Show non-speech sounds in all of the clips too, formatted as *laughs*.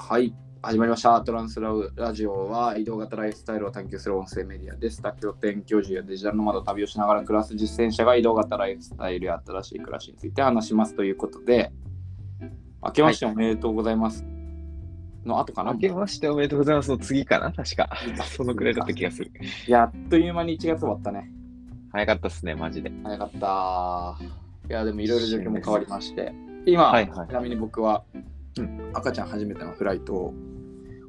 はい、始まりました。トランスラウラジオは移動型ライフスタイルを探求する音声メディアです。多拠点居住やデジタルの窓旅をしながら暮らす実践者が移動型ライフスタイルや新しい暮らしについて話しますということで、明けましておめでとうございます。の後かな、明けましておめでとうございますの次かな？確か。*laughs* そのくらいだった気がする。やっという間に1月終わったね。早かったっすね、マジで。早かった。いや、でもいろいろ状況も変わりまして、今、はいはいちなみに僕は、うん赤ちゃん初めてのフライトを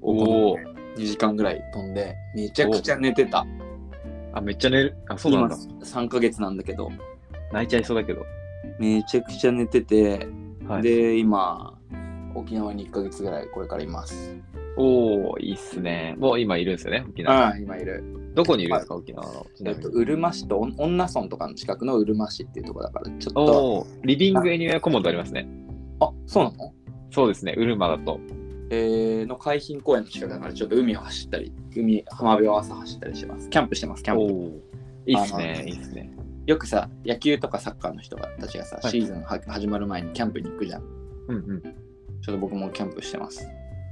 おお。2時間ぐらい飛んで、めちゃくちゃ寝てた。あ、めっちゃ寝る？あ、そうなんだ。今3ヶ月なんだけど、泣いちゃいそうだけど。めちゃくちゃ寝てて、はい、で、今、沖縄に1ヶ月ぐらいこれからいます。おお、いいっすね。もう今いるんですよね、沖縄。ああ、今いる。どこにいるんですか、沖縄の？えっと、うるま市と恩納村とかの近くのうるま市っていうところだから、ちょっと、リビングエニューアコモンドありますね。あ、そうなの？そうですね、うるまだと。えー、の海浜公園の近くだから、ちょっと海を走ったり、海、浜辺を朝走ったりします。キャンプしてます、キャンプ。いいっすあね、のいいっすね。よくさ、野球とかサッカーの人たちがさ、はいシーズンは始まる前にキャンプに行くじゃん。うんうん。ちょっと僕もキャンプしてます。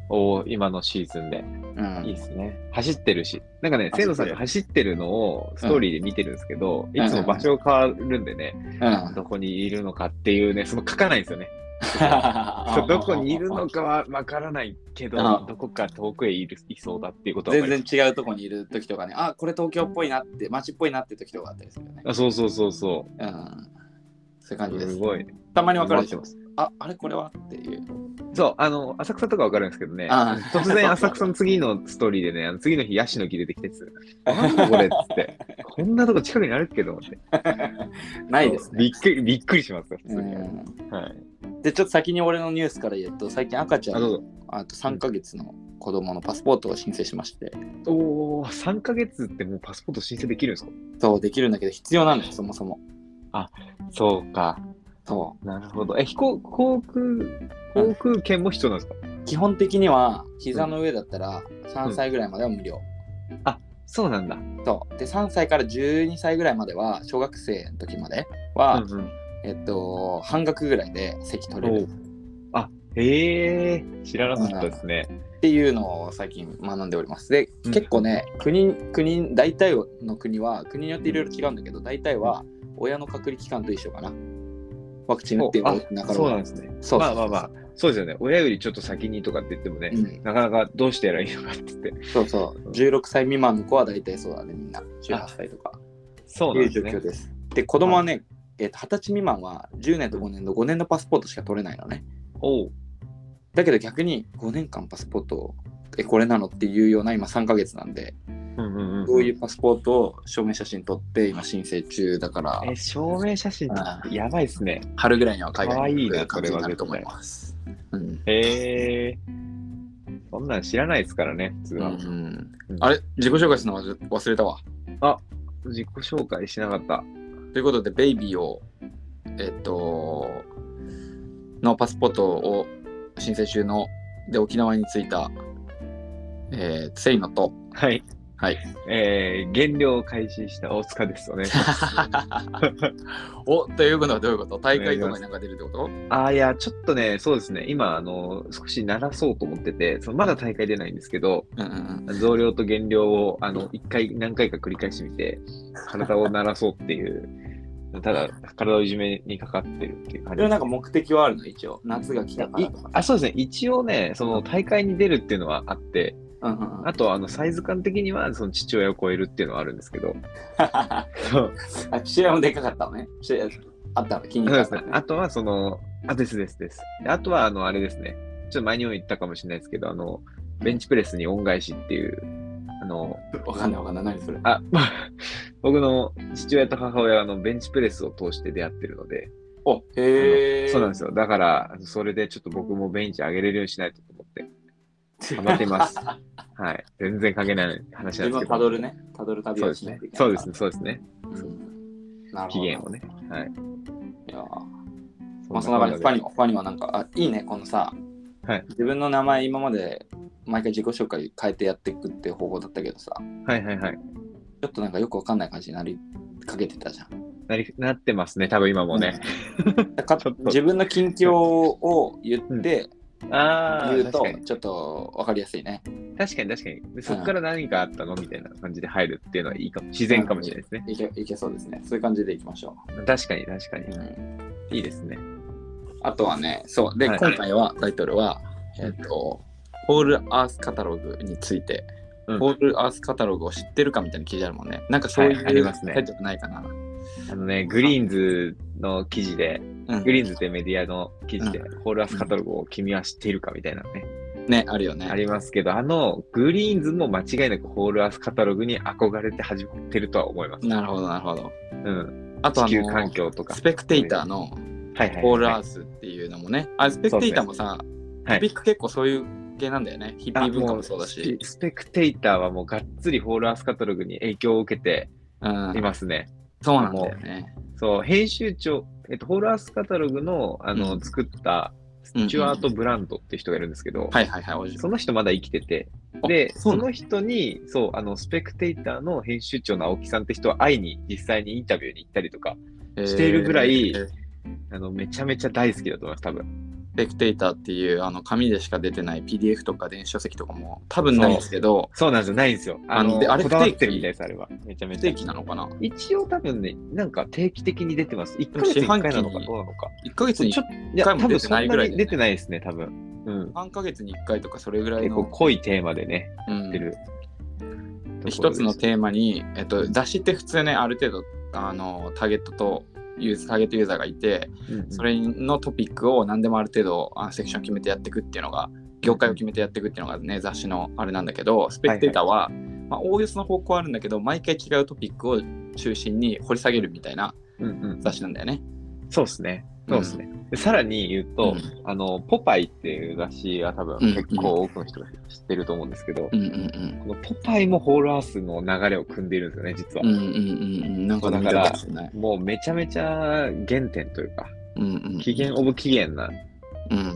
おお、今のシーズンで。うん。いいっすね。走ってるし。なんかね、走ってる清野さんが走ってるのをストーリーで見てるんですけど、うんいつも場所が変わるんでね、うん。どこにいるのかっていうね、その書かないんですよね。そうどこにいるのかはわからないけどうん、どこか遠くへいるいそうだっていうことは全然違うとこにいる時とかね、あ、これ東京っぽいなって、街っぽいなって時とかあったりするよね。あそうそうそうそうん。そういう感じう。ですす。ごい。たまにわかるでしょあ、あれこれはっていう。そう、あの、浅草とかわかるんですけどね、あ突然浅草の次のストーリーでね、あの次の日、ヤシの木出てきてです。なんだこれっつって、こんなとこ近くにあるっけど思って。*laughs* ないですね。びっくり、びっくりしますよ、普う通に。んはい。で、ちょっと先に俺のニュースから言うと、最近赤ちゃあ、んどうぞ。あと3ヶ月の子供のパスポートを申請しまして、おー、3ヶ月ってもうパスポート申請できるんですか？そう、できるんだけど、必要なんだよ、そもそも。そうか。そなるほど。え、飛行、航空、航空券も必要なんですか、う。基本的には、膝の上だったら3歳ぐらいまでは無料。そうなんだ。そう。で、3歳から12歳ぐらいまでは、小学生の時までは、うんうんえっと、半額ぐらいで席取れるあ、へえ、知らなかったですね。っていうのを最近学んでおります。で、うん結構ね、国、国、大体の国は、国によっていろいろ違うんだけど、大体は親の隔離期間と一緒かな。ワクチン打ってるあ中そうなんですね。そうまあまあまあ、そうですよね。親よりちょっと先にとかって言ってもね、うんなかなかどうしてやらいいのかって言って。そうそう。16歳未満の子は大体そうだね、みんな。18歳とか。そういう状況です。で、子供はね、えっと20歳未満は10年と5年の5年のパスポートしか取れないのね。おうだけど逆に5年間パスポートを、え、これなのっていうような今3ヶ月なんで、うんうんうん。どういうパスポートを証明写真撮って今申請中だから、え、証明写真やばいっすね。春ぐらいには海外に行く感じになると思います。うん。へえ。そんなん知らないですからね、普通は。うんうんあれ？自己紹介するの忘忘れたわ。自己紹介しなかった。ということで、ベイビーを、えっと、のパスポートを申請中の、で、沖縄に着いた、えー、セイノと、はい。はい。えー、減量を開始した大塚です。お願いします。*laughs* おということはどういうこと？大会とかになんか出るってこと？ああ、いや、ちょっとね、そうですね。今、あの、少し慣らそうと思ってて、そのまだ大会出ないんですけど、うんうんうん。増量と減量を、あの、一回、何回か繰り返してみて、体を慣らそうっていう、ただ、体をいじめにかかってるっていう感じなんか目的はあるの？一応。夏が来たからいとか。あそうですね、一応ね、その大会に出るっていうのはあって、あとあのサイズ感的にはその父親を超えるっていうのはあるんですけど、あ、*laughs* 父親もでかかったのね。父親あったの筋そうですね肉あったのね。あとはその、あ、ですですです。であとはあの、あれですね、ちょっと前にも言ったかもしれないですけど、あの、ベンチプレスに恩返しっていう、あの、わかんないわかんない。何それ。あ、*laughs* 僕の父親と母親はあのベンチプレスを通して出会ってるので、おへえ。そうなんですよ。だから、それでちょっと僕もベンチ上げれるようにしないとと思って、頑張っています。*laughs* はい。全然関係ない話なん自分をですけど。たどるね。たどる旅をそうですねしないといけない。そうですね。そうですね。うん。なるほど。期限をね。はい。いやーまあそんな感じで、他にも、他にはなんか、あ、いいね、このさ、はい自分の名前今まで毎回自己紹介変えてやっていくっていう方法だったけどさ、はいはいはい。ちょっとなんかよくわかんない感じになりかけてたじゃん。なりなってますね、多分今もね。か *laughs* ちょっと自分の近況を言って、ああ、言うと確かに。ちょっと分かりやすいね。確かに確かに。でそこから何かあったのみたいな感じで入るっていうのはいいかも。自然かもしれないですね。いけいけそうですね。そういう感じでいきましょ確かに確かにう。。うんいいですね。あとはね、そう。で、はい今回はタイトルは、えっ、と、ホールアースカタログについて、うんホールアースカタログを知ってるかみたいな記事あるもんね。なんかそういう、はいありますねタイトルないかな。あのね、グリーンズの記事で、うんグリーンズってメディアの記事で、うホールアースカタログを君は知っているかみたいなね、ね、あるよね。ありますけど、あの、グリーンズも間違いなくホールアースカタログに憧れて始まってるとは思います。なるほど、なるほど。うん。あとあ地球環の、境とか。スペクテイターのはいはいはい、ホールアースっていうのもね、あ、スペクテイターもさ、はいトピック結構そういう系なんだよね。ヒッピー文化もそうだし。あスペクテイターはもうがっつりホールアースカタログに影響を受けてうんいますね。そうなんだよね。そう、編集長、えっと、ホールアースカタログの、あの、うん。作った、スチュアート・ブランドっていう人がいるんですけど、はいはいはい、おじ。その人まだ生きてて、あで、そうなの人に、そう、あの、スペクテイターの編集長の青木さんって人は会いに、実際にインタビューに行ったりとか、しているぐらいえー。あの、めちゃめちゃ大好きだと思います、多分。スペクテイターっていうあの紙でしか出てない PDF とか電子書籍とかも多分ないんですけど、そうなんですよ、ないんですよ。あの、であれ不定期るみたいです、あれは。めちゃめちゃ。期なのかな？一応多分ね、なんか定期的に出てます。1ヶ月1に回なのかどうなのか。?1 ヶ月にちょっと、いや、回も出てないぐらいね出てないですね、多分。うん。3ヶ月に1回とかそれぐらい結構の、濃いテーマでね、うん出る。で一つのテーマに、えっと、雑誌って普通ねある程度あのターゲットとユーザーターゲットユーザーがいてうんそれのトピックを何でもある程度あセクション決めてやっていくっていうのが業界を決めてやっていくっていうのがね雑誌のあれなんだけどスペクテーターは、まあ、おおよその方向はあるんだけど毎回違うトピックを中心に掘り下げるみたいなうんうん。雑誌なんだよね。そうですね。そうですね。でさらに言うと、うんあの、ポパイっていう雑誌は多分うん結構多くの人が知ってると思うんですけど、うんうんうん。このポパイもホールアースの流れを組んでいるんですよね、実は。うんうんうんうん。なんかでも見たかもしれない。もうめちゃめちゃ原点というか。起源オブ起源なうん。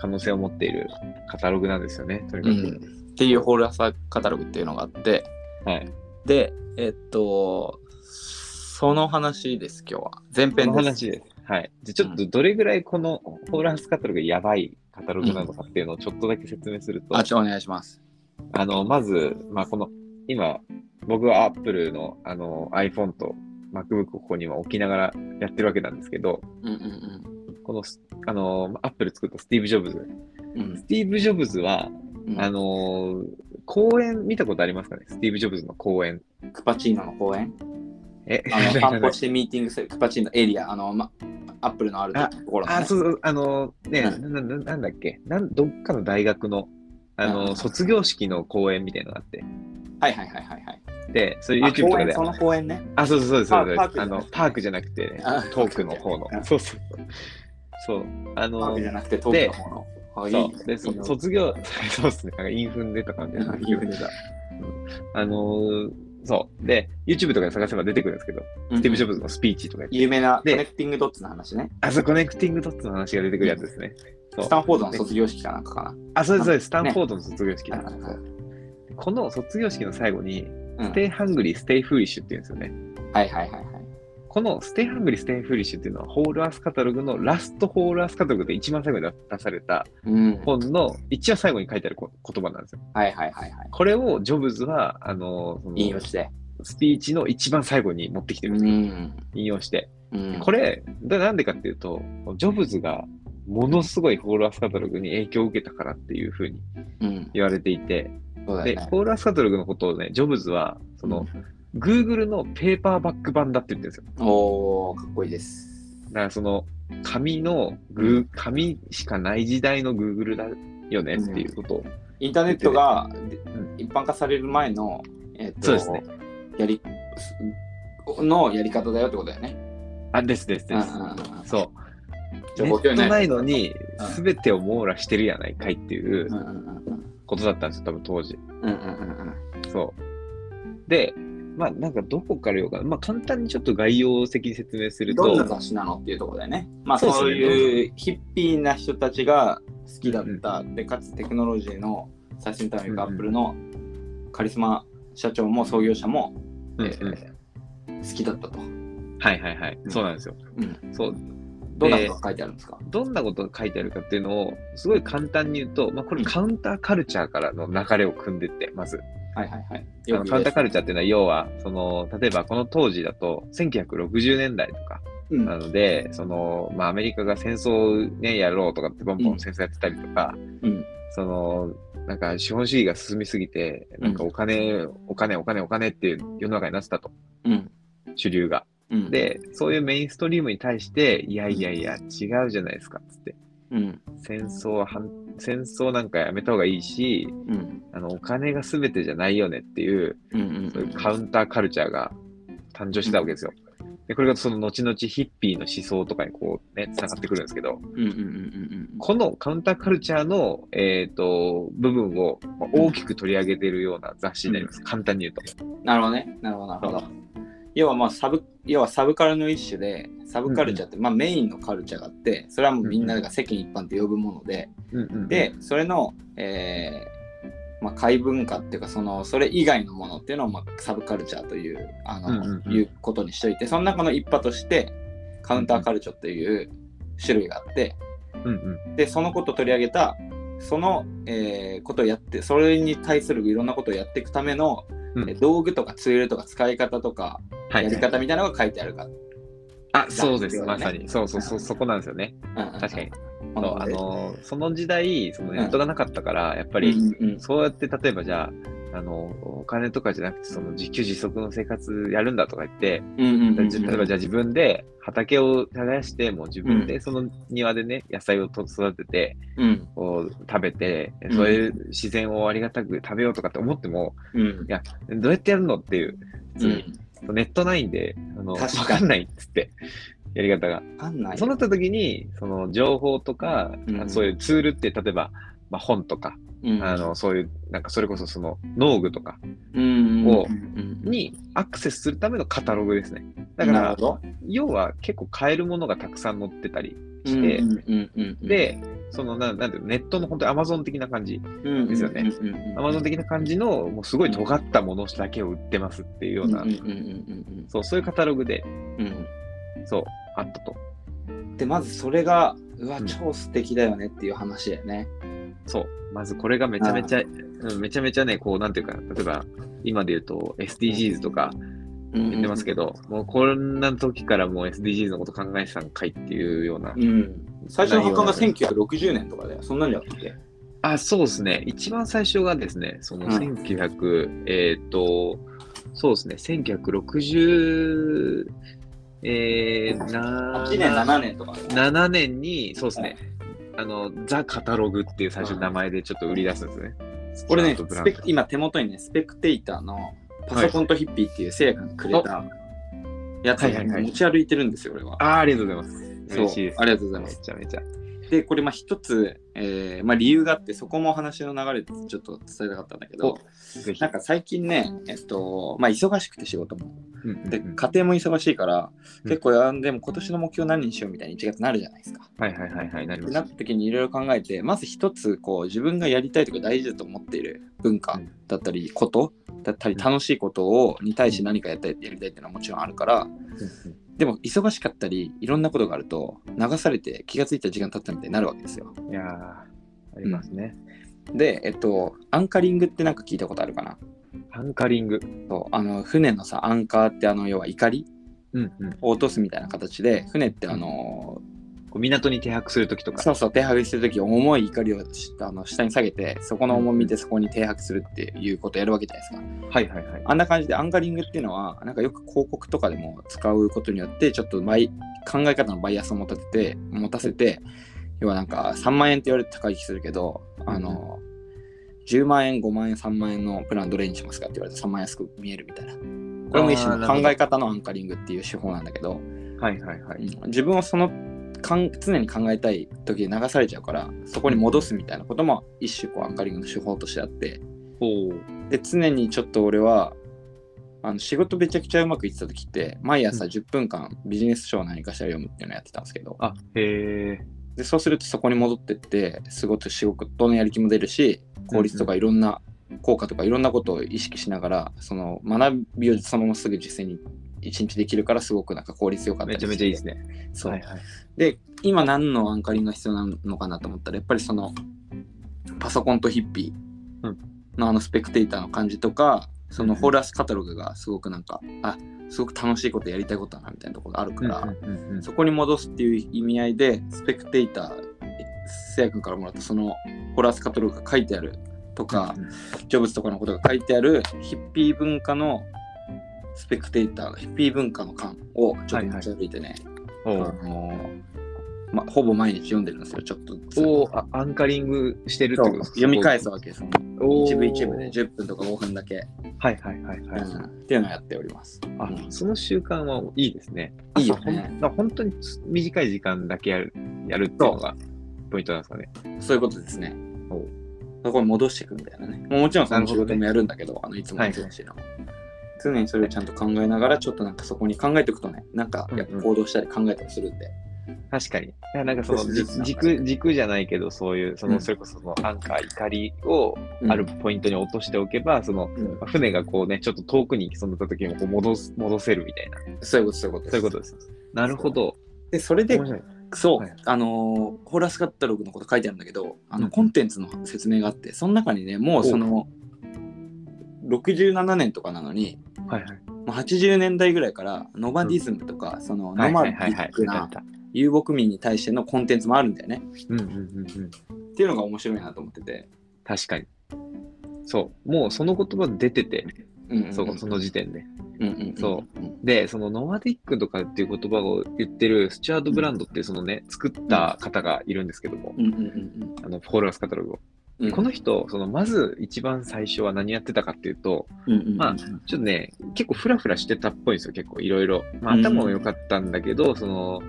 可能性を持っているカタログなんですよね、とにかく。うん。っていうホールアサカタログっていうのがあって、はい。で、えっと、その話です、今日は。前こ編です。の話です。はい。じゃあちょっとどれぐらいこのホールアースカタログやばいカタログなのかっていうのをちょっとだけ説明すると、あ、ちょ、お願いします。あの、まず、まあ、この、今、僕は Apple のあの iPhone と MacBook をここには置きながらやってるわけなんですけど、うんうんこのス、あの、Apple 作ったスティーブ・ジョブズ。うん。うんスティーブ・ジョブズは、うんあの、公演見たことありますかね？スティーブ・ジョブズの公演。クパチーノの公園え、あの *laughs* 散歩してミーティングするクパチーノエリア、あの、ま、アップルのあるところの、ね。あ、そうそう、あの、ね、うなななんだっけ？なん、どっかの大学の、あの、うん卒業式の公演みたいなのがあって、はいはいはいはいはい。で、そういうあ YouTube とかでそ、の公園ね。あ、そうそうそうですそうですパークじゃなくてあの、パークじゃなくてねあ、トークの方のう。んそうそうそう。そう。あパーのクじゃなくて東京の方の。そう。で、卒業、*laughs* そうですね。なんかインフンでとかみたいな。いいよねだあのーそう。で、YouTube とかで探せば出てくるんですけど、スティーブ・ジョブズのスピーチとか有名なで connecting dots の話ね。あ、そう、 connecting dots の話が出てくるやつですね。そうスタンフォードの卒業式かなんかかな。あ、そうです、そうです。スタンフォードの卒業式だ、ねこの卒業式の最後に、うん stay hungry, stay foolish って言うんですよね。はいはいはいはい。この stay hungry, stay foolish っていうのは、 Whole Earth Catalog の Last Whole Earth Catalog で一番最後に出されたうん。本の一番最後に書いてあるこ言葉なんですよ。はいはいはいはい。これをジョブズは、あの、その引用して。スピーチの一番最後に持ってきてるんですよ。ん。引用して。うんこれ、だなんでかっていうと、ジョブズがものすごいホールアースカタログに影響を受けたからっていうふうにうん。言われていて、うだよね。ホールアースカタログのことをね、ジョブズは、その、Google のペーパーバック版だって言ってるんですよ。おー、かっこいいです。だからその、紙の、グー紙しかない時代の Google だよねっていうことを。インターネットが一般化される前の、えっとそうですねやりのやり方だよってことだよね。あ、ですですです。うんうんうんそう。ネットないのにうん、すべてを網羅してるやないかいっていううんうんうんことだったんですよ、多分当時。うんうんうんそう。で、まあなんかどこから言おうかな。まあ簡単にちょっと概要的に説明すると、どんな雑誌なのっていうところだよね。まあそういうヒッピーな人たちが好きだった、でかつテクノロジーの最先端を行くアップルのカリスマ社長も創業者も、うんうんえー好きだったと。はいはいはい。そうなんですよ。うんそう。どんなことが書いてあるんですか？どんなことが書いてあるかっていうのを、すごい簡単に言うと、まあ、これカウンターカルチャーからの流れを組んでって、まず。はいはいはい。カウンターカルチャーっていうのは、要は、その、例えばこの当時だと、1960年代とか、うんなので、その、まあ、アメリカが戦争をね、やろうとかって、ボンボン戦争やってたりとか、うんその、なんか資本主義が進みすぎて、なんかお金、お金、お金、お金っていう世の中になってたと、うん。主流が。うん、で、そういうメインストリームに対して、いやいやいや、違うじゃないですか、つって。うん。戦争は反、戦争なんかやめた方がいいし、うん。あの、お金が全てじゃないよねっていう、カウンターカルチャーが誕生したわけですよ。で、これがその後々ヒッピーの思想とかにこうね、繋がってくるんですけど、うん。うん。うん。うん。このカウンターカルチャーの、えっ、と、部分をまあ大きく取り上げているような雑誌になります。簡単に言うと。なるほどね。なるほど、なるほど。要はまあサブ、要はサブカルの一種で、サブカルチャーって、まあメインのカルチャーがあって、それはもうみんなが世間一般って呼ぶもので、うんうん、で、それの、えーまあ、怪文化っていうか、その、それ以外のものっていうのを、まあ、サブカルチャーという、あの、うんうんうん。いうことにしておいて、その中の一派として、カウンターカルチャーっていう種類があって、うんうん。で、そのことを取り上げた、その、えーことをやって、それに対するいろんなことをやっていくための、うんえ道具とかツールとか使い方とか、はい、やり方みたいなのが書いてあるから。あ、そうです、だまさに。そうそうそう、うんそこなんですよね。うん確かに。。うんそうあのその時代、そのネットがなかったから、やっぱり、そうやって例えばじゃあ、あの、お金とかじゃなくて、その自給自足の生活やるんだとか言って、例えばじゃあ自分で畑を耕して、もう自分でその庭でね、野菜をと育てて、うん。食べて、うん。そういう自然をありがたく食べようとかって思っても、うん。いや、どうやってやるのっていう、普通にネットないんで、あの、わ確かんないっつって、やり方が。そうなった時に、その情報とか、うん。そういうツールって、例えば、まあ、本とか、うん。あの、そういう、なんかそれこそその農具とかうんをうんうん。にアクセスするためのカタログですね。だから要は結構買えるものがたくさん載ってたりして、うんうんうん。うん、で、そのなんなんていうのネットの本当にアマゾン的な感じ、うんですよね。うんうんうんアマゾン的な感じの、もうすごい尖ったものだけを売ってますっていうような、うんうんうんそう、そういうカタログで、うんうん。そう、あったと。でまずそれがうわうん。超素敵だよねっていう話だよね。そう。まずこれがめちゃめちゃ、うんめちゃめちゃね、こう、なんていうか、例えば、今で言うと SDGs とか言言ってますけど、もうこんな時からもう SDGs のこと考えてたんかいっていうような。うん、最初の発刊が1960年とかでそんなんじゃなくて。あ、そうですね。一番最初がですね、そのうん1900、えっ、と、そうですね、1960、えー、な8年、7年とか。7年に、そうですね、あの、ザ・カタログっていう最初の名前でちょっと売り出すんですね。俺ねスペク、今手元にね、スペクテイターのパソコンとヒッピーっていうせいやがくれたやつを持ち歩いてるんですよ、俺は。あーありがとうございます。嬉しいです。ありがとうございますめちゃめちゃ。で、これ、まあ一つ、えーまあ、理由があって、そこも話の流れでちょっと伝えたかったんだけど。なんか最近ね、えっと、まあ忙しくて仕事も。うんうんうんで、家庭も忙しいから、うん結構やんでも今年の目標何にしようみたいに1月になるじゃないですか。はいはいはいはい、なりますなった時にいろいろ考えて、まず一つ、こう、自分がやりたいとか大事だと思っている文化うんだったり、ことだったり、楽しいことを、に対して何かやったり、やりたいっていうのはもちろんあるから、うんうんでも忙しかったり、いろんなことがあると、流されて気がついた時間経ったみたいになるわけですよ。いやー、ありますね。で、えっと、アンカリングってなんか聞いたことあるかな？アンカリング。そうあの船のさアンカーってあの要は怒り？うんうん。を落とすみたいな形で船ってあの、こう港に停泊するときとか。そうそう停泊するとき重い怒りをしあの下に下げてそこの重みでそこに停泊するっていうことをやるわけじゃないですかはいはいはい。あんな感じでアンカリングっていうのはなんかよく広告とかでも使うことによってちょっとバイ考え方のバイアスを持たせて持たせて要はなんか3万円って言われて高い気するけどあの10万円5万円3万円のプランどれにしますかって言われて3万円安く見えるみたいな。これも一種の考え方のアンカリングっていう手法なんだけどはいはいはい。自分をそのかん常に考えたい時に流されちゃうからそこに戻すみたいなことも一種こうアンカリングの手法としてあって。おで常にちょっと俺はあの仕事めちゃくちゃうまくいってた時って毎朝うん。10分間ビジネス書を何かしら読むっていうのをやってたんですけど、あ、へえ。でそうするとそこに戻ってってすごく仕事のやる気も出るし効率とかいろんな効果とかいろんなことを意識しながらその学びをそのまますぐ実践に一日できるからすごくなんか効率よかったりめちゃめちゃいいですね。そう、はいはい。で今何のアンカリングが必要なのかなと思ったらやっぱりそのパソコンとヒッピーのあのスペクテーターの感じとかそのホーラスカタログがすごくなんかあすごく楽しいことやりたいことだなみたいなところがあるから、うんうんうんうんそこに戻すっていう意味合いでスペクテーターせや君からもらったそのホーラスカタログが書いてあるとか、ジョブズとかのことが書いてあるヒッピー文化のスペクテーターのヒッピー文化の巻をちょっと持ち歩いてね、おあのーま、ほぼ毎日読んでるんですよ、ちょっと。おーあアンカリングしてるってことですか？読み返すわけです。一部一部で10分とか5分だけ、はいはいはいはい。うんっていうのをやっております。あうんその習慣はいいですね。いいよ朝ほんね本当に短い時間だけやるやるっていうのがポイントなんですかね。そういうことですねお。そこに戻していくみたいなね。もうもちろんその仕事もやるんだけど、あのいつもはい忙しいの。常にそれをちゃんと考えながら、ちょっとなんかそこに考えていくとね、なんかやっぱ行動したり考えたりするんで。確かに。なんかその *laughs* じ軸軸じゃないけど、そういう、そうのんそれこそそのアンカー、怒りをうんあるポイントに落としておけば、そのうんまあ船がこうね、ちょっと遠くに潜んだ時にもこう戻す戻せるみたいな。そういうこと、そういうことそういうことです。なるほど。で、それでそう、はいあのーホーラスカタログのこと書いてあるんだけど、あのうんコンテンツの説明があって、その中にね、もうその、67年とかなのに、はいはい。もう80年代ぐらいからノマディズムとか、そのノマディックな遊牧民に対してのコンテンツもあるんだよね。うんうんうんうん。っていうのが面白いなと思ってて。確かに。そう。もうその言葉出てて、うんうんうんそうその時点で。うんうんうんそうん。で、そのノマディックとかっていう言葉を言ってるスチュアード・ブランドっていうそのね、作った方がいるんですけども、うんうんうんあの、フォースカタログを。うん。この人、そのまず一番最初は何やってたかっていうと、うんうんうん、まあちょっとね、結構フラフラしてたっぽいんですよ、結構いろいろ。まあうん頭も良かったんだけど、その、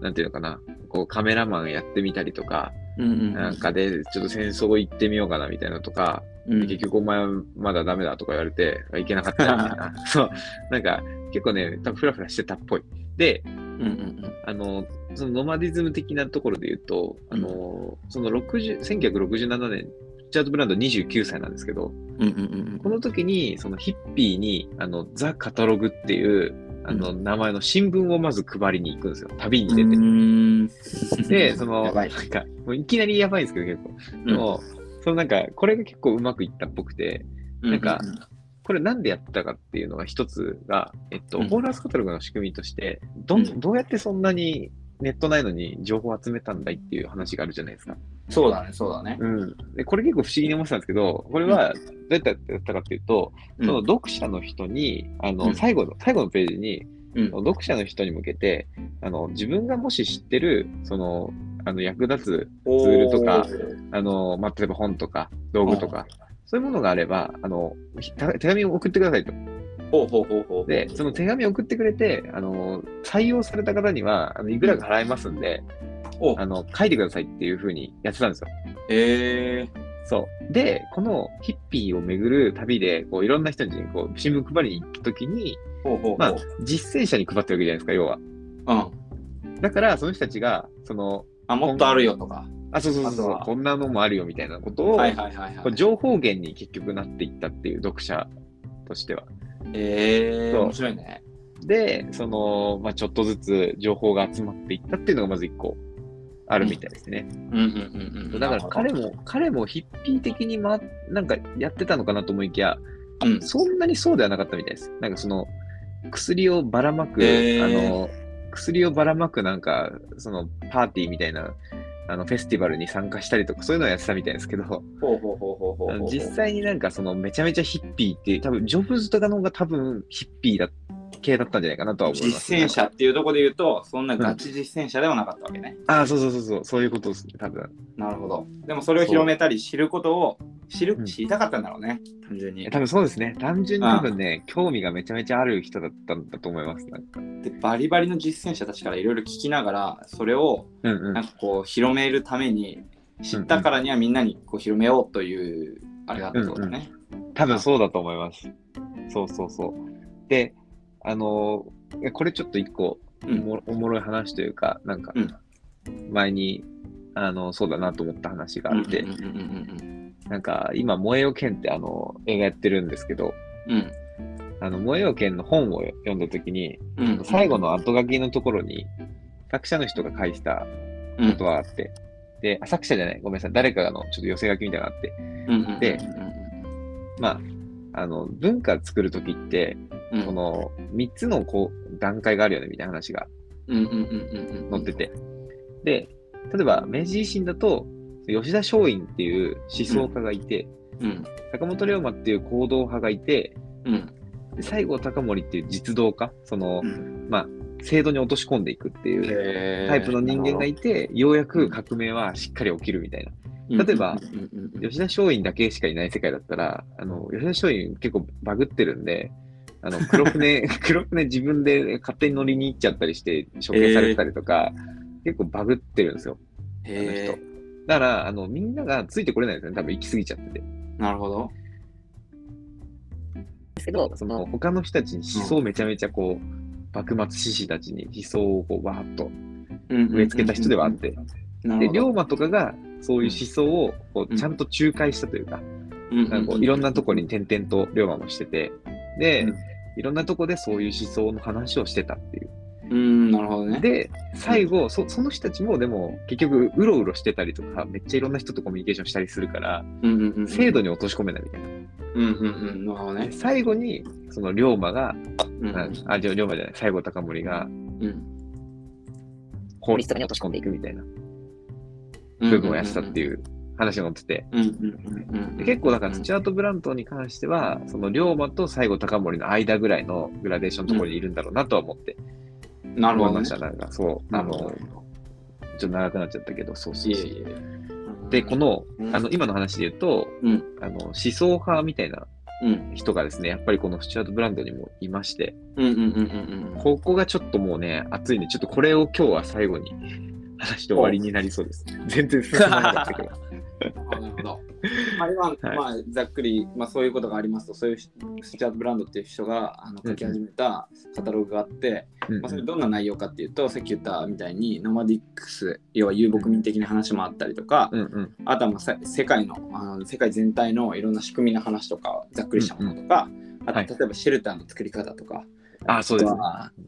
なんていうのかな、こうカメラマンやってみたりとか、うんうんうん、なんかで、ちょっと戦争行ってみようかなみたいなのとか、うん、で結局お前はまだダメだとか言われて、あいけなかったみたいな。*laughs* *laughs* そう。なんか、結構ね、多分フラフラしてたっぽい。で、うんうんあの、そのノマディズム的なところで言うと、あの、その60、1967年、リチャード・ブランド29歳なんですけど、うんうんうんうんこの時に、そのヒッピーに、あの、ザ・カタログっていう、あの、名前の新聞をまず配りに行くんですよ。旅に出て。で、その、*laughs* なんか、もういきなりやばいんですけど、結構。でも、そのなんか、これが結構うまくいったっぽくて、なんかこれなんでやったかっていうのが一つが、えっと、うん。ホーラースカタログの仕組みとして、どうん。ん、どうやってそんなにネットないのに情報を集めたんだいっていう話があるじゃないですか。そうだね、そうだね。うん。で、これ結構不思議に思ってたんですけど、これはどうやってやったかっていうと、その読者の人に、あの、うん。最後の、最後のページに、うん。読者の人に向けて、あの、自分がもし知ってる、その、あの、役立つツールとか、あの、まあ、例えば本とか、道具とか、そういうものがあれば、あの、ひ手紙を送ってくださいと。ほうほうほうほう。で、その手紙を送ってくれて、あの、採用された方には、あのいくらか払いますんで、おあの、書いてくださいっていうふうにやってたんですよ。えそう。で、このヒッピーを巡る旅で、こう、いろんな人にこう新聞配りに行った時に、ほうほう。まあ、実践者に配ってるわけじゃないですか、要は。うん。だから、その人たちが、その、あ、もっとあるよとか。あ、そうそうそうこんなのもあるよみたいなことを、はいはいはいはい。情報源に結局なっていったっていう読者としては。えー、面白いね。で、その、まあ、ちょっとずつ情報が集まっていったっていうのがまず一個あるみたいですね。うんうんうんうん。だから彼も、彼もヒッピー的にま、なんかやってたのかなと思いきや、うんそんなにそうではなかったみたいです。なんかその、薬をばらまく、へーあの、薬をばらまくなんか、その、パーティーみたいな、あの、フェスティバルに参加したりとか、そういうのをやってたみたいですけど。実際になんかその、めちゃめちゃヒッピーっていう、多分、ジョブズとかの方が多分、ヒッピーだ、系だったんじゃないかなとは思います、実践者っていうところで言うと、そんなガチ実践者ではなかったわけね。ああ、そうそうそうそう、そういうことですね、多分。なるほど。でもそれを広めたり知ることを知る、うん知りたかったんだろうね、単純に。多分そうですね。単純に多分ね、興味がめちゃめちゃある人だったんだと思います。なんか。でバリバリの実践者たちからいろいろ聞きながら、それをうんうんなん。かこう広めるために、知ったからにはみんなにこう広めようという、あれがあったってことだね。多分そうだと思います。そうそうそう。で、あのーこれちょっと一個おうんも,、おもろい話というか、なんかうん、前に、あの、そうだなと思った話があって、うんうんうんなんか、今、燃えよ剣ってあの、映画やってるんですけど、うん。うん。あの、燃えよ剣の本を読んだときに、うん。最後の後書きのところに、作者の人が書いてたことがあって、で、あ作者じゃない、ごめんなさい、誰かのちょっと寄せ書きみたいなのがあって、うんでまあ、あの、文化作るときって、うん。この3つのこう段階があるよねみたいな話がうんうんうんうんうん。載ってて。で、例えば明治維新だと、吉田松陰っていう思想家がいて、うん。坂本龍馬っていう行動派がいて、うん。で西郷隆盛っていう実動家、その、うん。まあ、制度に落とし込んでいくっていうタイプの人間がいて、ようやく革命はしっかり起きるみたいな。例えば吉田松陰だけしかいない世界だったら、あの、吉田松陰結構バグってるんで、あの、黒船、*laughs* 黒船自分で勝手に乗りに行っちゃったりして、処刑されてたりとか、結構バグってるんですよ、あのへ人。だから、あの、みんながついてこれないんですよね。多分行き過ぎちゃってて。ーなるほど。ですけど、その、他の人たちに思想をめちゃめちゃこう、幕末志士たちに思想をこう、わーっと植え付けた人ではあって、で、龍馬とかがそういう思想をこううんちゃんと仲介したというか、馬なんかこういろんなところに点々と龍馬もしてて、で、うんいろんなとこでそういう思想の話をしてたっていう。うん、なるほどね。で、最後、そその人たちもでも結局うろうろしてたりとか、めっちゃいろんな人とコミュニケーションしたりするから、うんうんうん、制度に落とし込めないみたいな。うんうんうん、なるほどねで。最後に、その龍馬が、うんなあ、じゃあ龍馬じゃない、西郷隆盛がうん法律とかに落とし込んでいくみたいな部分をやってたってういう話が載ってて、ん。うんうんうんうんで結構だからスチュアート・ブラントに関しては、その龍馬と西郷隆盛の間ぐらいのグラデーションのところにいるんだろうなとは思ってなるほどね。なんかそう、あの、ちょっと長くなっちゃったけど、そうそうそういえいえ。で、この、うんあの、今の話で言うと、うんあの、思想派みたいなうん人がですね、やっぱりこのスチュアート・ブランドにもいまして。ここがちょっともうね、熱いんで、ちょっとこれを今日は最後に話して終わりになりそうです。全然進まなかったけど。あなるほど。まあ、今、はい。まあ、ざっくり、まあ、そういうことがありますと、そういうスチャートブランドっていう人があの書き始めたカタログがあって、うん。まあ、それどんな内容かっていうと、さっき言ったみたいに、ノマディックス、要は遊牧民的な話もあったりとか、うんうん。あとはまあさ世界のあの、世界全体のいろんな仕組みの話とか、ざっくりしたものとか、あはい。と例えばシェルターの作り方とか、あ、そうですね。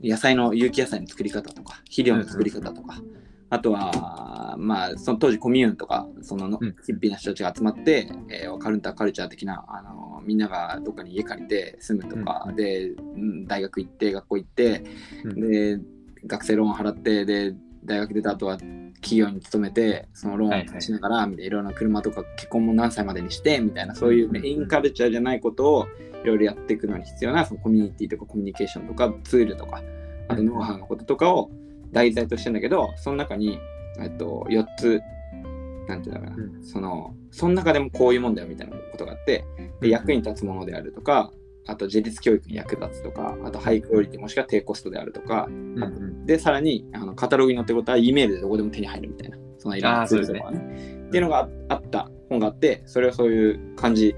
野菜の有機野菜の作り方とか肥料の作り方とか、あとはまあその当時コミューンとかそのヒッピーな人たちが集まって、えーカルンターカルチャー的なあのみんながどっかに家借りて住むとか、で、うん大学行って学校行って、うん。で学生ローン払ってで大学出た後は企業に勤めてそのローンをしながら、みたいないろんな車とか結婚も何歳までにしてみたいなそういうメインカルチャーじゃないことをいろいろやっていくのに必要なそのコミュニティとかコミュニケーションとかツールとかあとノウハウのこととかを題材としてんだけどその中に、えっと、4つなんていうんだろうな、うそのその中でもこういうもんだよみたいなことがあってで役に立つものであるとかあと自立教育に役立つとかあとハイクオリティもしくは低コストであるとかうんうんでさらにあのカタログに載ってることは E メールでどこでも手に入るみたいなそのいろんなツールとかね。っていうのがああった本があってそれはそういう感じ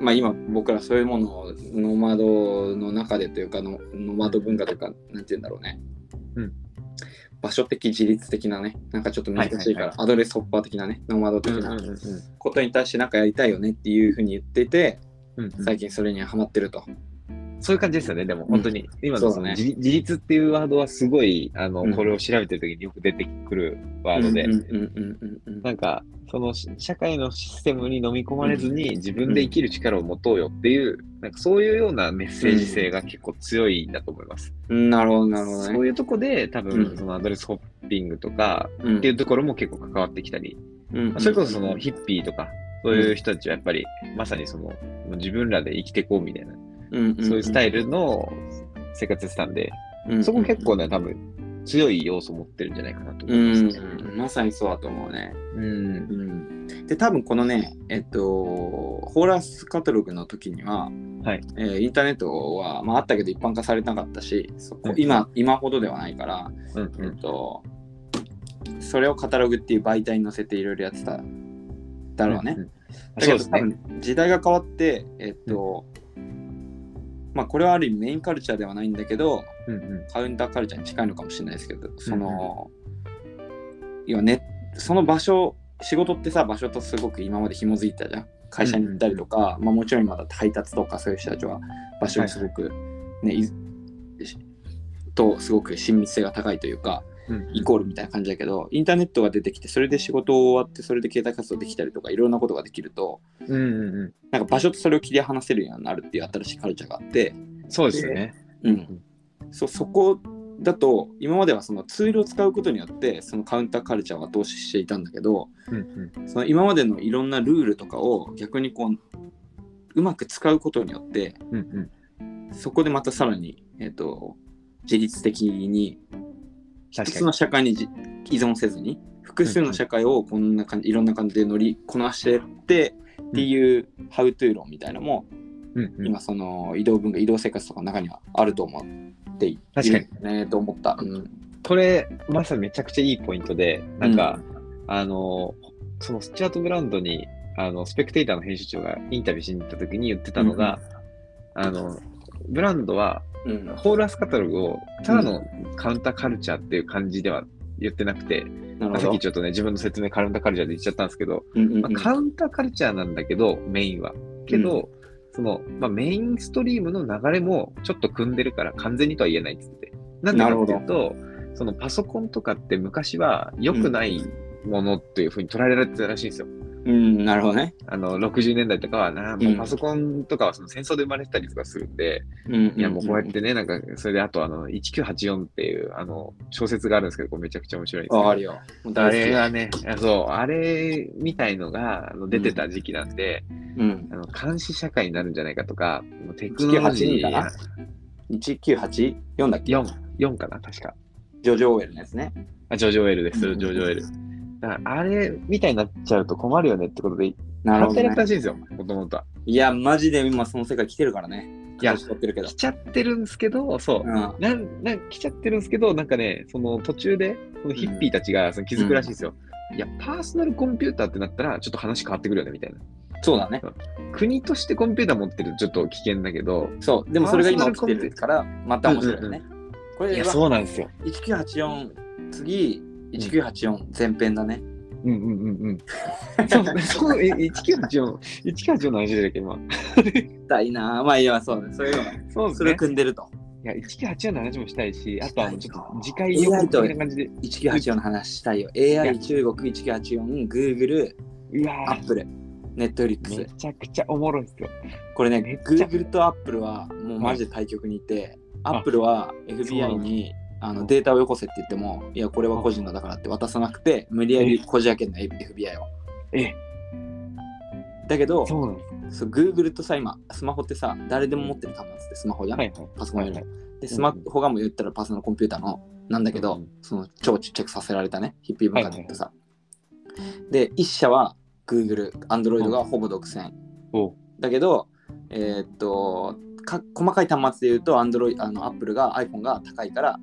まあ今僕らそういうものをノマドの中でというかのノマド文化というかなんて言うんだろうね、うん。場所的自立的なねなんかちょっと難しいから、アドレスホッパー的なねノマド的なことに対してなんかやりたいよねっていうふうに言っていてうんうん。最近それにはハマってると、そういう感じですよね、でも、本当に。今のそのね自自立っていうワードはすごい、あの、うんこれを調べてるときによく出てくるワードで、なんか、そのし社会のシステムに飲み込まれずに自分で生きる力を持とうよっていう、なんかそういうようなメッセージ性が結構強いんだと思います。うんなるほどなるほどねそういうとこで多分、うんそのアドレスホッピングとかうんっていうところも結構関わってきたり、うんそれこそそのヒッピーとか、そういう人たちはやっぱり、まさにその、自分らで生きていこうみたいな、そういうスタイルの生活してたんで、ルそこ結構ね、多分強い要素を持ってるんじゃないかなと思ういますね。ん、まさにそうだと思うね。うん。うん、で、多分このね、えっと、ホーラスカタログの時には、はいえーインターネットは、まあ、あったけど一般化されなかったし、そこうん今今ほどではないから、うんえっと、それをカタログっていう媒体に載せていろいろやってただろうね。んんだけどね。分時代が変わって、えっと、まあこれはある意味メインカルチャーではないんだけど、うんうん。カウンターカルチャーに近いのかもしれないですけど、その、要はね、その場所、仕事ってさ、場所とすごく今まで紐づいてたじゃん。会社に行ったりとか、まあ、もちろん今だ配達とかそういう人たちは場所にすごく、ねいとすごく親密性が高いというかうんイコールみたいな感じだけどインターネットが出てきてそれで仕事終わってそれで携帯活動できたりとかいろんなことができるとうんうんうなんか場所とそれを切り離せるようになるっていう新しいカルチャーがあって、ん。そうですよね。うん、そそこだと今まではそのツールを使うことによってそのカウンターカルチャーを後押ししていたんだけどうんうん。その今までのいろんなルールとかを逆にこううまく使うことによってうんそこでまたさらに、えっと自律的に一確かに。つの社会にじ依存せずに複数の社会をこんな感じいろんな感じで乗りこなしてってっていうハウトゥー論みたいなのもうんうん。今その移動文化移動生活とかの中にはあると思ってい確かに。るねと思った。うん。これ、まさにめちゃくちゃいいポイントで、なんか、あの、そのスチュアート・ブランドに、あの、スペクテーターの編集長がインタビューしに行った時に言ってたのが、あの、ブランドは、うんホールアスカタログを、ただのカウンターカルチャーっていう感じでは言ってなくて、なるほどまあさっき。ちょっとね、自分の説明カウンターカルチャーで言っちゃったんですけど、うんうんうんまあ、カウンターカルチャーなんだけど、メインは。けど、その、まあ、メインストリームの流れもちょっと組んでるから完全にとは言えないっつって。なんでかっていうと、そのパソコンとかって昔は良くないものっていうふうに捉えられてたらしいんですよ。うん、なるほどね。あの、60年代とかはな、もううんパソコンとかはその戦争で生まれてたりとかするんで、うんいやもうこうやってね、なんか、それであとあの、1984っていう、あの、小説があるんですけど、これめちゃくちゃ面白いんですけどああるよ。あ。れがね、あそう、あれみたいのがあの出てた時期なんで、うん。あの監視社会になるんじゃないかとか、もうテクノロジ1982かーな1984だっけ？4、4かな、確か。ジョジョ・オーウェルのやつね。あ、ジョジョエルです、うんジョジョエル。だから、あれみたいになっちゃうと困るよねってことで、なるほど、ね。らしいんですよ、もともとは。いや、マジで今その世界来てるからね。いや形取ってるけど来。ちゃってるんですけど、そう。うん。なん、なん、来ちゃってるんですけど、なんかね、その途中で、そのヒッピーたちがその気づくらしいんですよ。いや、パーソナルコンピューターってなったら、ちょっと話変わってくるよね、みたいな。そうだね。国としてコンピューター持ってるとちょっと危険だけど、そう。でもそれが今起きてるから、また面白いよね。これいや、はそうなんですよ。1984、次、1984前編だね。うんうんうんうん。そう、そう、え1984、1984の話だっけ、今。したいなまあいいや、そうね。そういうのが、そうそれを組んでると。いや、1984の話もしたいし、あとあの、ちょっと次回予告と的な感じで。1984の話したいよ。AI 中国1984、Google、Apple、め Netflix。ちゃくちゃおもろいっすよ。これね Google と Apple はもうマジで対局にいて、Apple は FBI にあうんのデータをよこせって言っても、いや、これは個人のだからって渡さなくて、無理やりこじ開けんの FBI を。え、だけど、そうなんです。そう Google とさ、今、スマホってさ、誰でも持ってる端末ってスマホじゃん、はいはい。パソコンよりいで、スマホがもう言ったらパーソナルコンピューターのなんだけど、うんその超ちっちゃくさせられたね、ヒッピー文化ってさ。で、一社は Google、Android がほぼ独占。おだけど、えーっとか、細かい端末で言うと、Android、あの Apple が iPhone が高いから、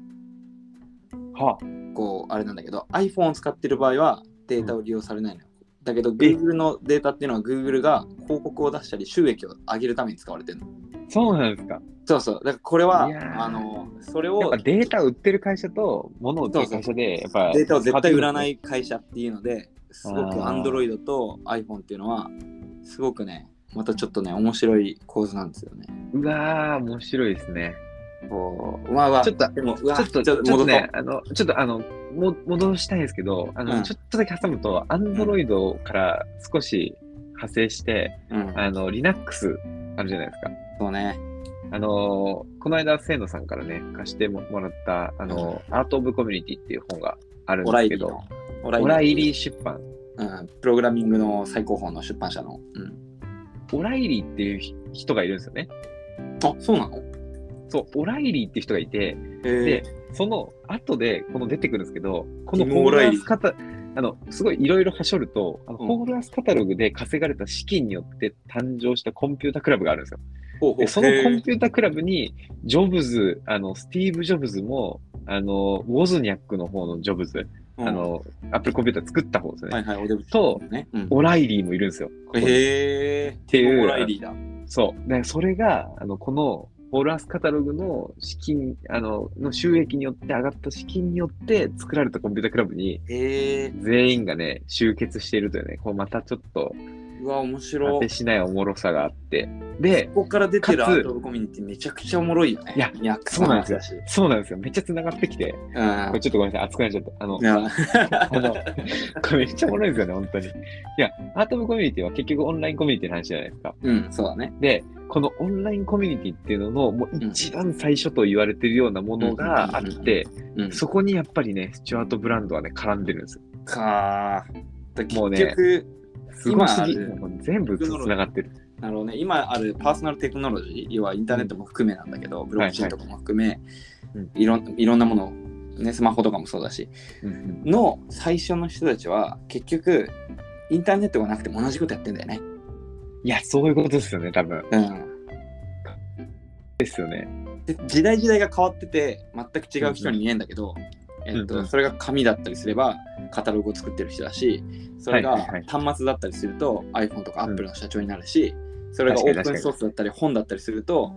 はこう、あれなんだけど、iPhone を使ってる場合はデータを利用されないのよ。だけど、Google のデータっていうのは Google が広告を出したり収益を上げるために使われてるの。そうなんですか。そうそう。だからこれはいやーあの、それをやっぱデータ売ってる会社と物を売ってる会社で、やっぱデータを絶対売らない会社っていうので、すごくあー Android と iPhone っていうのは、すごくね、またちょっとね、面白い構図なんですよね。うわー、面白いですね。まあまあ、ちょっと、でも、ちょっと、ちちょっとね、あの、ちょっとあの、も戻したいんですけど、あの、うんちょっとだけ挟むと、アンドロイドから少し派生して、うん、あの、Linux あるじゃないですか。そうね。あの、この間、清野さんからね、貸してもらった、あの、アート・オブ・コミュニティっていう本があるんオですけどライリーの、。オオライリー出版。うん、プログラミングの最高峰の出版社の。うん、オライリーっていう人がいるんですよね。あ、そうなの？そう、オライリーって人がいて、へでえ、その後でこの出てくるんですけど、このホールオライリーアスカタ、あの、すごいいろいろはしょると、あのうんホールアスカタログで稼がれた資金によって誕生したコンピュータクラブがあるんですよ。そのコンピュータクラブに、ジョブズ、あの、スティーブ・ジョブズも、あの、ウォズニャックの方のジョブズ、うんあの、アップルコンピューター作った方ですね。はいはい、ね。うん、オライリーもいるんですよ。ここにへえ、ていうオライリーだ。そう。で、それが、あの、この、ホールアスカタログの資金、あの、の収益によって上がった資金によって作られたコンピュータクラブに全員がね、集結しているというね、こうまたちょっと、ううわ、面当白い。てしないおもろさがあって。で、ここから出てるかつアートコミュニティめちゃくちゃおもろいよね。いややそうなんですよし。そうなんですよ。めっちゃ繋がってきて、こうんれちょっとごめんなさい、熱くなっちゃった。あのい、やあの、*laughs* これめっちゃおもろいですよね、本当に。いや、アート部コミュニティは結局オンラインコミュニティの話じゃないですか。うん、そうだね。で、このオンラインコミュニティっていうのの、もう一番最初と言われてるようなものがあって、うん。そこにやっぱりね、スチュワートブランドはね、絡んでるんですよ。かー。結もうね局、すごすぎ。今あるもう全部繋がってる。なるほどね、今あるパーソナルテクノロジー、要はインターネットも含めなんだけど、ブロックチェーンとかも含め、うんいろんいろんなもの、ね、スマホとかもそうだし、うんの最初の人たちは結局、インターネットがなくても同じことやってんだよね。いや、そういうことですよね、多分。うん。ですよね。で時代時代が変わってて全く違う人に見えるんだけど、えっと、それが紙だったりすればカタログを作ってる人だしそれが端末だったりすると iPhone とか Apple の社長になるし、それがオープンソースだったり本だったりすると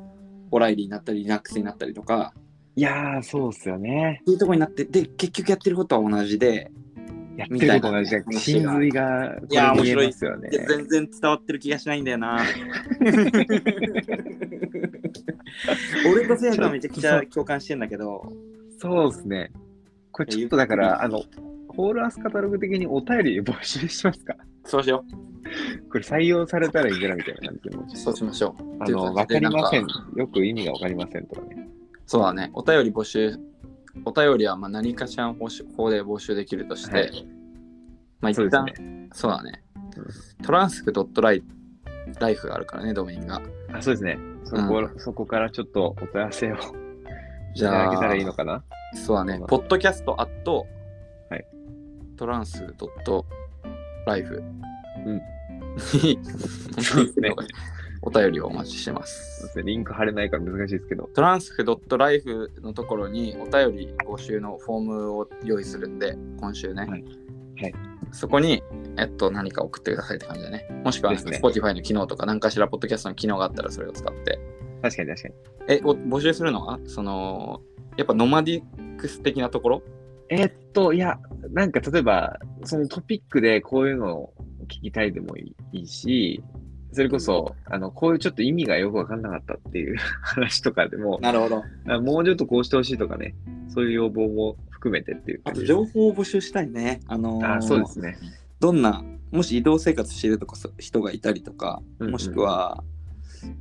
オライリーになったり Linux になったりとかいやー、そうっすよね。いうところになってで結局やってることは同じでやってること同じで、真髄がこいやーれ見えますよね。全然伝わってる気がしないんだよな。*laughs* 俺とせいやはめちゃくちゃ共感してんだけど。そうですね。これちょっとだから、あの、ホールアースカタログ的にお便り募集しますか？そうしよこれ採用されたらいくらみたいな感じでもうそうしましょうあの、わかりません。よく意味がわかりませんとかね。そうだね。お便り募集、お便りはまあ何かしらの方で募集できるとして、はいまあ一そうね。そうだね。トランスクドットライライフがあるからね、ドメインが。あ、そうですね。そこ,、そこからちょっとお問い合わせをいじゃあただけたらいいのかな？そうだね。ポッドキャストアット、はいトランスドットライフ。うんにそうですねお便りをお待ちしてま。す。リンク貼れないから難しいですけど。トランスフドットライフのところにお便り募集のフォームを用意するんで、今週ね。はいはいそこに、えっと、何か送ってくださいって感じだね。もしくは、ね Spotify の機能とか、何かしらポッドキャストの機能があったらそれを使って。確かに確かに。え、お募集するの？は、その、やっぱノマディックス的なところ？えーっと、いや、なんか例えば、そのトピックでこういうのを聞きたいでもいいし、それこそ、あの、こういうちょっと意味がよくわかんなかったっていう *laughs* 話とかでも、なるほど。あもうちょっとこうしてほしいとかね、そういう要望も含めてっていうあと、情報を募集したいね。あのーあそうですね。どんな、もし移動生活してるとかそ人がいたりとか、うんうんもしくは、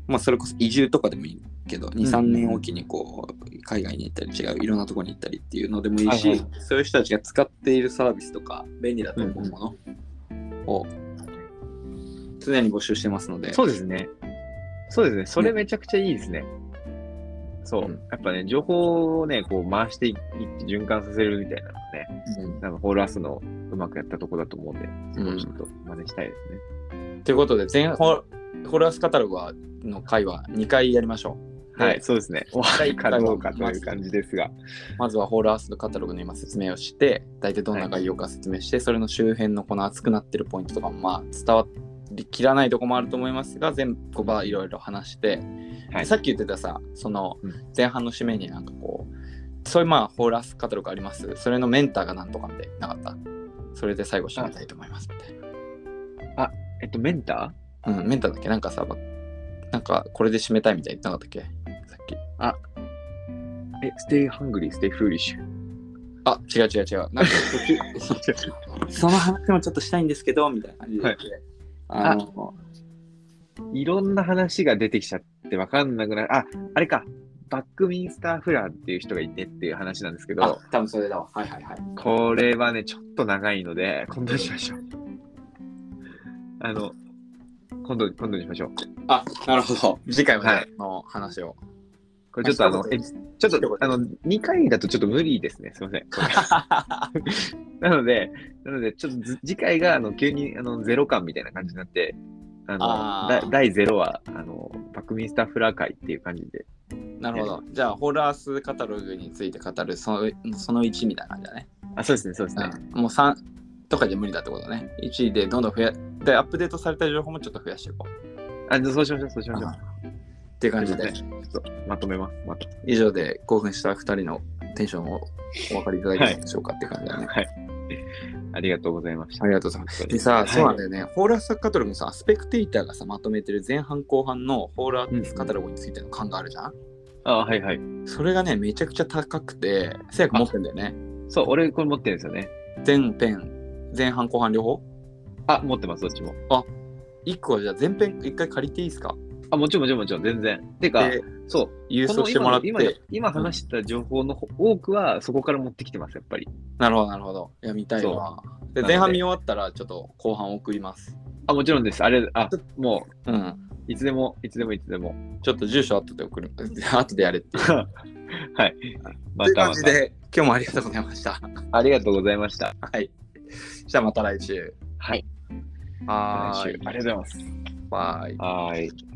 まあ、それこそ移住とかでもいいけど、2、3年おきにこう、海外に行ったり、違う、いろんなところに行ったりっていうのでもいいし、はいはいそういう人たちが使っているサービスとか、便利だと思うものを、常に募集してますので、そうですね。そうですね。それめちゃくちゃいいですね。そう。うんやっぱね、情報をね、こう回していって循環させるみたいなのがね、うんなんかホールアースのうまくやったとこだと思うんで、そこをちょっと真似したいですね。ということで、前ホホラースカタログはの回は2回やりましょう。はい、でそうですね。お第一回ははいかどうかという感じですが。まずはホールアースのカタログの今説明をして、大体どんな概要か説明して、それの周辺のこの熱くなってるポイントとかもまあ伝わりきらないとこもあると思いますが、全部はいろいろ話して、はいさっき言ってたさ、そのうん前半の締めになんかこう、そういうまあホールアースカタログあります。それのメンターがなんとかみたいななかった？それで最後締めたいと思いますみたいえっと、メンタな。うん、メンターだっけ？なんかさ、ばなんかこれで締めたいみたいに言ってなかったっけ？さっき。ーえ、stay hungry, stay foolish. あ、違う違う違う。なんか途中 *laughs* その話もちょっとしたいんですけど、みたいな感じで言って。あのいろんな話が出てきちゃってわかんなくなる。あ、あれか。バックミンスター・フラーっていう人がいてっていう話なんですけあど、、多分それだわ。はいはいはい。これはね、ちょっと長いので、今度にしましょう。あの、今度、今度にしましょう。あ、なるほど。次回はね、はいの話を。これちょっとあの、え一ちょっとあの、2回だとちょっと無理ですね。すいません。*laughs* なので、なので、ちょっとず次回があの急にあのゼロ感みたいな感じになって、あのあーだ第ゼロはあのバックミンスターフラー会っていう感じで。なるほど。じゃあ、ホラースカタログについて語るそのその1みたいな感じだね。あ、そうですね、そうですね。うんもう3とかじゃ無理だってことね。1でどんどん増や、で、アップデートされた情報もちょっと増やしていこう。あ、じゃあそうしましょう、そうしましょう。っていう感じで、ちょっとまとめます。また以上で興奮した2人のテンションをお分かりいただけたでしょうかって感じだね。はい。ありがとうございました。ありがとうございます。でさ、はいそうなんだよね。ホーラスカタログのさ、スペクテーターがさ、まとめてる前半後半のホーラスカタログについての感があるじゃん、あはいはい。それがね、めちゃくちゃ高くて、せやく持ってんだよね。そう、俺これ持ってるんですよね。全編、前半後半両方？あ、持ってます、どっちも。一個はじゃあ全編一回借りていいですか？あ、もちろんもちろんもちろん、全然。てか、で、そう。郵送してもらって。今今今話した情報の多くはそこから持ってきてます、やっぱり。なるほど、なるほど。いや、見たいわ。で、前半見終わったら、ちょっと後半送ります。あ、もちろんです。あれ、あ、もうん。う、いつでも、いつでも、いつでも。ちょっと住所後で送る。*laughs* 後でやれって。はい。まというたまた。感じで、今日もありがとうございました。ありがとうございました。はい。じゃあまた来週。はい。はーい。ありがとうございます。バイ。はーい。